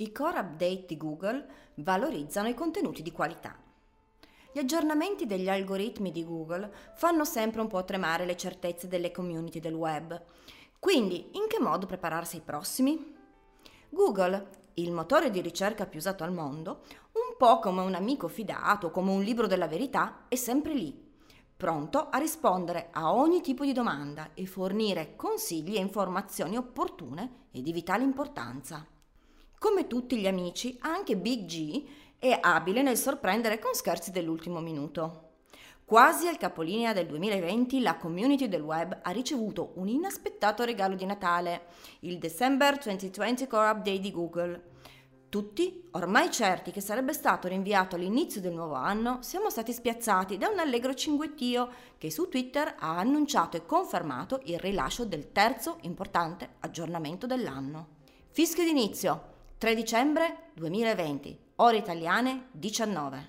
I core update di Google valorizzano i contenuti di qualità. Gli aggiornamenti degli algoritmi di Google fanno sempre un po' tremare le certezze delle community del web. Quindi, in che modo prepararsi ai prossimi? Google, il motore di ricerca più usato al mondo, un po' come un amico fidato, come un libro della verità, è sempre lì, pronto a rispondere a ogni tipo di domanda e fornire consigli e informazioni opportune e di vitale importanza. Come tutti gli amici, anche Big G è abile nel sorprendere con scherzi dell'ultimo minuto. Quasi al capolinea del 2020 la community del web ha ricevuto un inaspettato regalo di Natale, il December 2020 Core Update di Google. Tutti, ormai certi che sarebbe stato rinviato all'inizio del nuovo anno, siamo stati spiazzati da un allegro cinguettio che su Twitter ha annunciato e confermato il rilascio del terzo importante aggiornamento dell'anno. Fischio d'inizio, 3 dicembre 2020, ore italiane 19.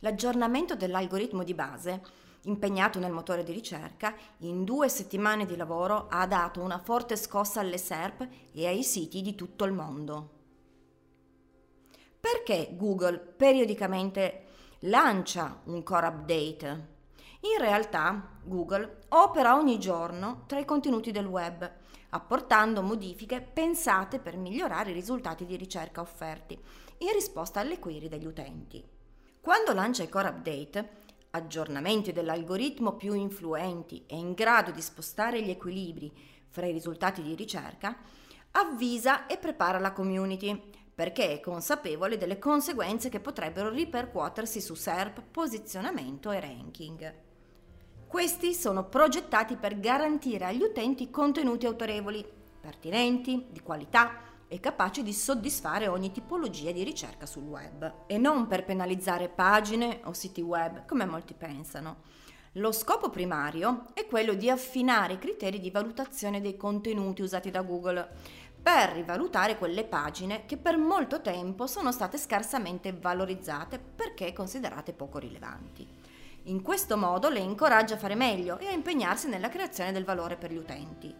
L'aggiornamento dell'algoritmo di base, impegnato nel motore di ricerca, in due settimane di lavoro ha dato una forte scossa alle SERP e ai siti di tutto il mondo. Perché Google periodicamente lancia un core update? In realtà Google opera ogni giorno tra i contenuti del web apportando modifiche pensate per migliorare i risultati di ricerca offerti in risposta alle query degli utenti. Quando lancia i core update, aggiornamenti dell'algoritmo più influenti e in grado di spostare gli equilibri fra i risultati di ricerca, avvisa e prepara la community perché è consapevole delle conseguenze che potrebbero ripercuotersi su SERP, posizionamento e ranking. Questi sono progettati per garantire agli utenti contenuti autorevoli, pertinenti, di qualità e capaci di soddisfare ogni tipologia di ricerca sul web e non per penalizzare pagine o siti web come molti pensano. Lo scopo primario è quello di affinare i criteri di valutazione dei contenuti usati da Google per rivalutare quelle pagine che per molto tempo sono state scarsamente valorizzate perché considerate poco rilevanti. In questo modo le incoraggia a fare meglio e a impegnarsi nella creazione del valore per gli utenti.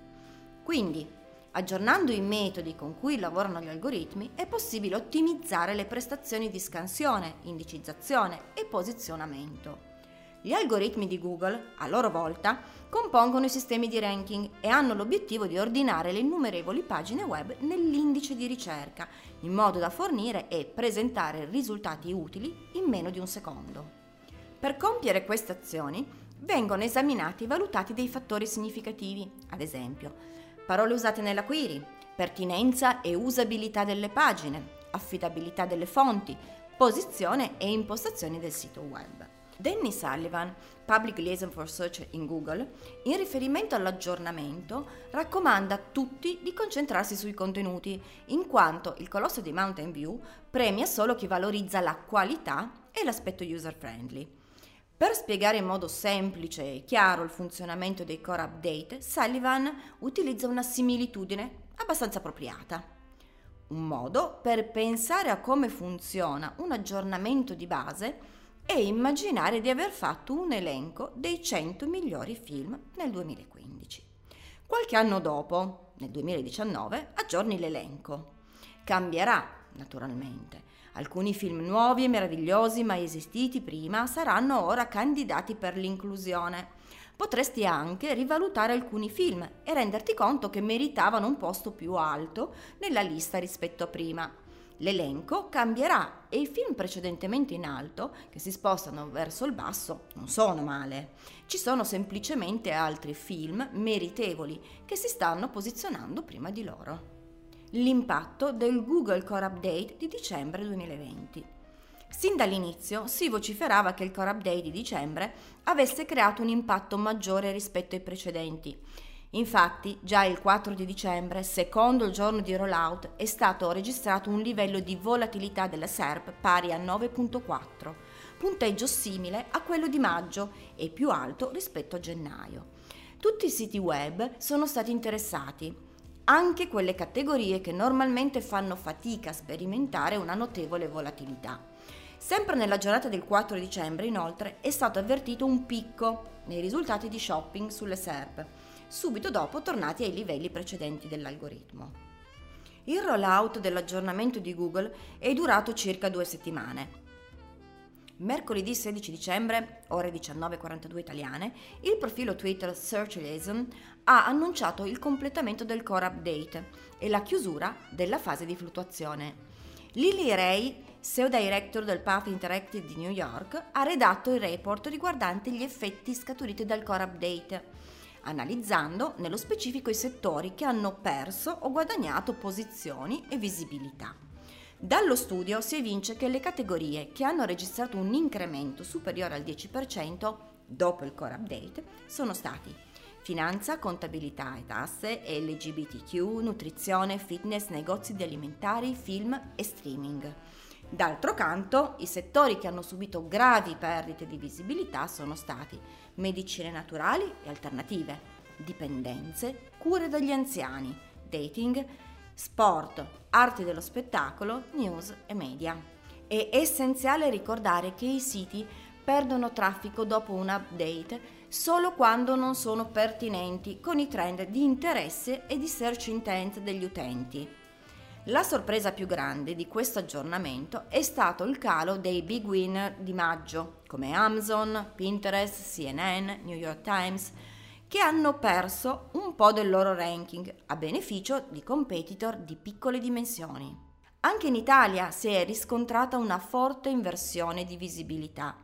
Quindi, aggiornando i metodi con cui lavorano gli algoritmi, è possibile ottimizzare le prestazioni di scansione, indicizzazione e posizionamento. Gli algoritmi di Google, a loro volta, compongono i sistemi di ranking e hanno l'obiettivo di ordinare le innumerevoli pagine web nell'indice di ricerca, in modo da fornire e presentare risultati utili in meno di un secondo. Per compiere queste azioni vengono esaminati e valutati dei fattori significativi, ad esempio parole usate nella query, pertinenza e usabilità delle pagine, affidabilità delle fonti, posizione e impostazioni del sito web. Danny Sullivan, Public Liaison for Search in Google, in riferimento all'aggiornamento, raccomanda a tutti di concentrarsi sui contenuti, in quanto il colosso di Mountain View premia solo chi valorizza la qualità e l'aspetto user friendly. Per spiegare in modo semplice e chiaro il funzionamento dei core update, Sullivan utilizza una similitudine abbastanza appropriata. Un modo per pensare a come funziona un aggiornamento di base è immaginare di aver fatto un elenco dei 100 migliori film nel 2015. Qualche anno dopo, nel 2019, aggiorni l'elenco. Cambierà, naturalmente Alcuni film nuovi e meravigliosi mai esistiti prima saranno ora candidati per l'inclusione. Potresti anche rivalutare alcuni film e renderti conto che meritavano un posto più alto nella lista rispetto a prima. L'elenco cambierà e i film precedentemente in alto, che si spostano verso il basso, non sono male. Ci sono semplicemente altri film meritevoli che si stanno posizionando prima di loro l'impatto del Google Core Update di dicembre 2020. Sin dall'inizio si vociferava che il Core Update di dicembre avesse creato un impatto maggiore rispetto ai precedenti. Infatti, già il 4 di dicembre, secondo il giorno di rollout, è stato registrato un livello di volatilità della SERP pari a 9.4, punteggio simile a quello di maggio e più alto rispetto a gennaio. Tutti i siti web sono stati interessati, anche quelle categorie che normalmente fanno fatica a sperimentare una notevole volatilità. Sempre nella giornata del 4 dicembre, inoltre, è stato avvertito un picco nei risultati di shopping sulle SERP subito dopo tornati ai livelli precedenti dell'algoritmo. Il rollout dell'aggiornamento di Google è durato circa due settimane. Mercoledì 16 dicembre, ore 19.42 italiane, il profilo Twitter Search Liaison ha annunciato il completamento del core update e la chiusura della fase di fluttuazione. Lily Ray, SEO Director del Path Interactive di New York, ha redatto il report riguardante gli effetti scaturiti dal core update analizzando nello specifico i settori che hanno perso o guadagnato posizioni e visibilità. Dallo studio si evince che le categorie che hanno registrato un incremento superiore al 10% dopo il core update sono stati finanza, contabilità e tasse, LGBTQ, nutrizione, fitness, negozi di alimentari, film e streaming. D'altro canto, i settori che hanno subito gravi perdite di visibilità sono stati medicine naturali e alternative, dipendenze, cure degli anziani, dating, sport, arti dello spettacolo, news e media. È essenziale ricordare che i siti perdono traffico dopo un update solo quando non sono pertinenti con i trend di interesse e di search intent degli utenti. La sorpresa più grande di questo aggiornamento è stato il calo dei big winner di maggio, come Amazon, Pinterest, CNN, New York Times, che hanno perso un po' del loro ranking a beneficio di competitor di piccole dimensioni. Anche in Italia si è riscontrata una forte inversione di visibilità.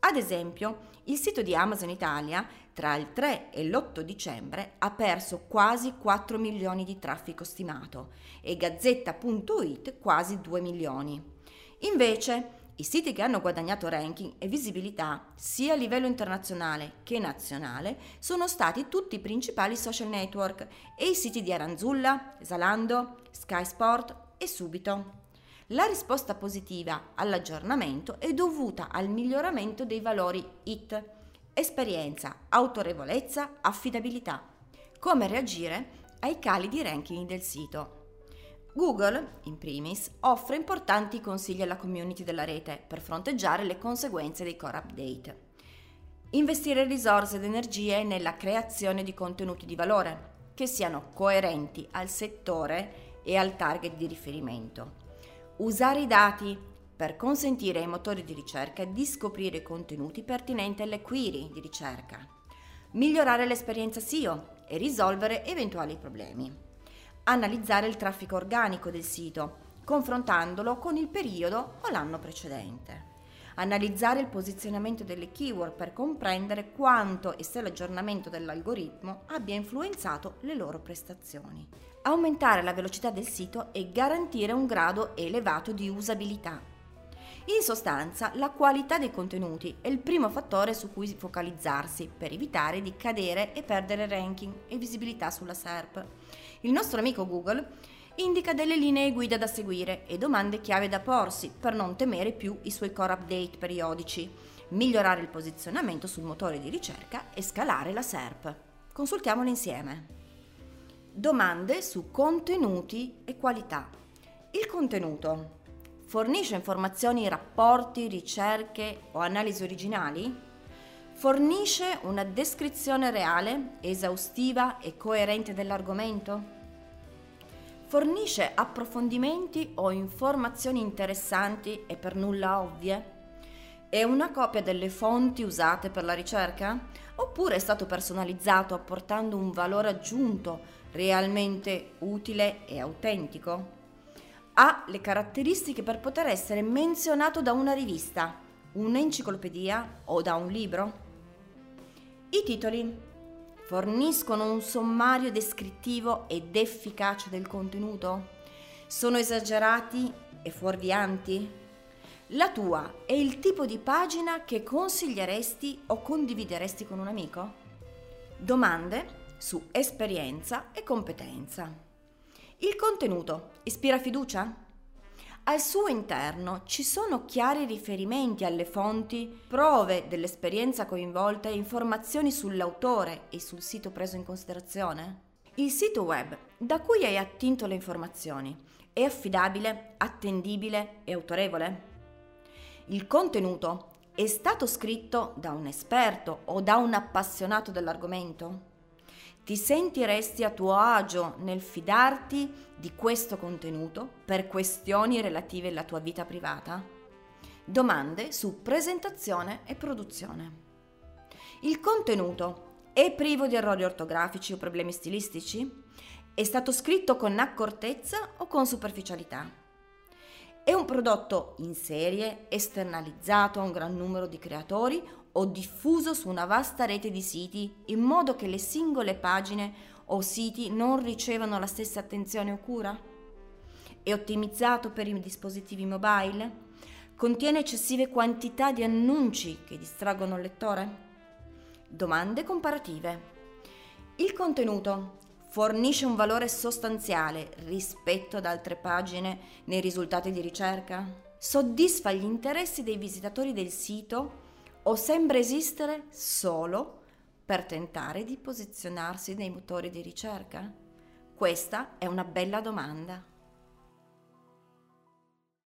Ad esempio, il sito di Amazon Italia tra il 3 e l'8 dicembre ha perso quasi 4 milioni di traffico stimato e Gazzetta.it quasi 2 milioni. Invece, i siti che hanno guadagnato ranking e visibilità sia a livello internazionale che nazionale sono stati tutti i principali social network e i siti di Aranzulla, Zalando, Sky Sport e Subito. La risposta positiva all'aggiornamento è dovuta al miglioramento dei valori IT esperienza, autorevolezza, affidabilità. Come reagire ai cali di ranking del sito. Google, in primis, offre importanti consigli alla community della rete per fronteggiare le conseguenze dei core update. Investire risorse ed energie nella creazione di contenuti di valore che siano coerenti al settore e al target di riferimento. Usare i dati per consentire ai motori di ricerca di scoprire contenuti pertinenti alle query di ricerca, migliorare l'esperienza SEO e risolvere eventuali problemi, analizzare il traffico organico del sito, confrontandolo con il periodo o l'anno precedente, analizzare il posizionamento delle keyword per comprendere quanto e se l'aggiornamento dell'algoritmo abbia influenzato le loro prestazioni, aumentare la velocità del sito e garantire un grado elevato di usabilità in sostanza, la qualità dei contenuti è il primo fattore su cui focalizzarsi per evitare di cadere e perdere ranking e visibilità sulla SERP. Il nostro amico Google indica delle linee guida da seguire e domande chiave da porsi per non temere più i suoi core update periodici, migliorare il posizionamento sul motore di ricerca e scalare la SERP. Consultiamole insieme. Domande su contenuti e qualità. Il contenuto Fornisce informazioni, rapporti, ricerche o analisi originali? Fornisce una descrizione reale, esaustiva e coerente dell'argomento? Fornisce approfondimenti o informazioni interessanti e per nulla ovvie? È una copia delle fonti usate per la ricerca? Oppure è stato personalizzato apportando un valore aggiunto realmente utile e autentico? Ha le caratteristiche per poter essere menzionato da una rivista, un'enciclopedia o da un libro? I titoli forniscono un sommario descrittivo ed efficace del contenuto? Sono esagerati e fuorvianti? La tua è il tipo di pagina che consiglieresti o condivideresti con un amico? Domande su esperienza e competenza. Il contenuto ispira fiducia? Al suo interno ci sono chiari riferimenti alle fonti, prove dell'esperienza coinvolta e informazioni sull'autore e sul sito preso in considerazione? Il sito web da cui hai attinto le informazioni è affidabile, attendibile e autorevole? Il contenuto è stato scritto da un esperto o da un appassionato dell'argomento? Ti sentiresti a tuo agio nel fidarti di questo contenuto per questioni relative alla tua vita privata? Domande su presentazione e produzione. Il contenuto è privo di errori ortografici o problemi stilistici? È stato scritto con accortezza o con superficialità? È un prodotto in serie, esternalizzato a un gran numero di creatori o diffuso su una vasta rete di siti in modo che le singole pagine o siti non ricevano la stessa attenzione o cura? È ottimizzato per i dispositivi mobile? Contiene eccessive quantità di annunci che distraggono il lettore? Domande comparative. Il contenuto fornisce un valore sostanziale rispetto ad altre pagine nei risultati di ricerca? Soddisfa gli interessi dei visitatori del sito o sembra esistere solo per tentare di posizionarsi nei motori di ricerca? Questa è una bella domanda.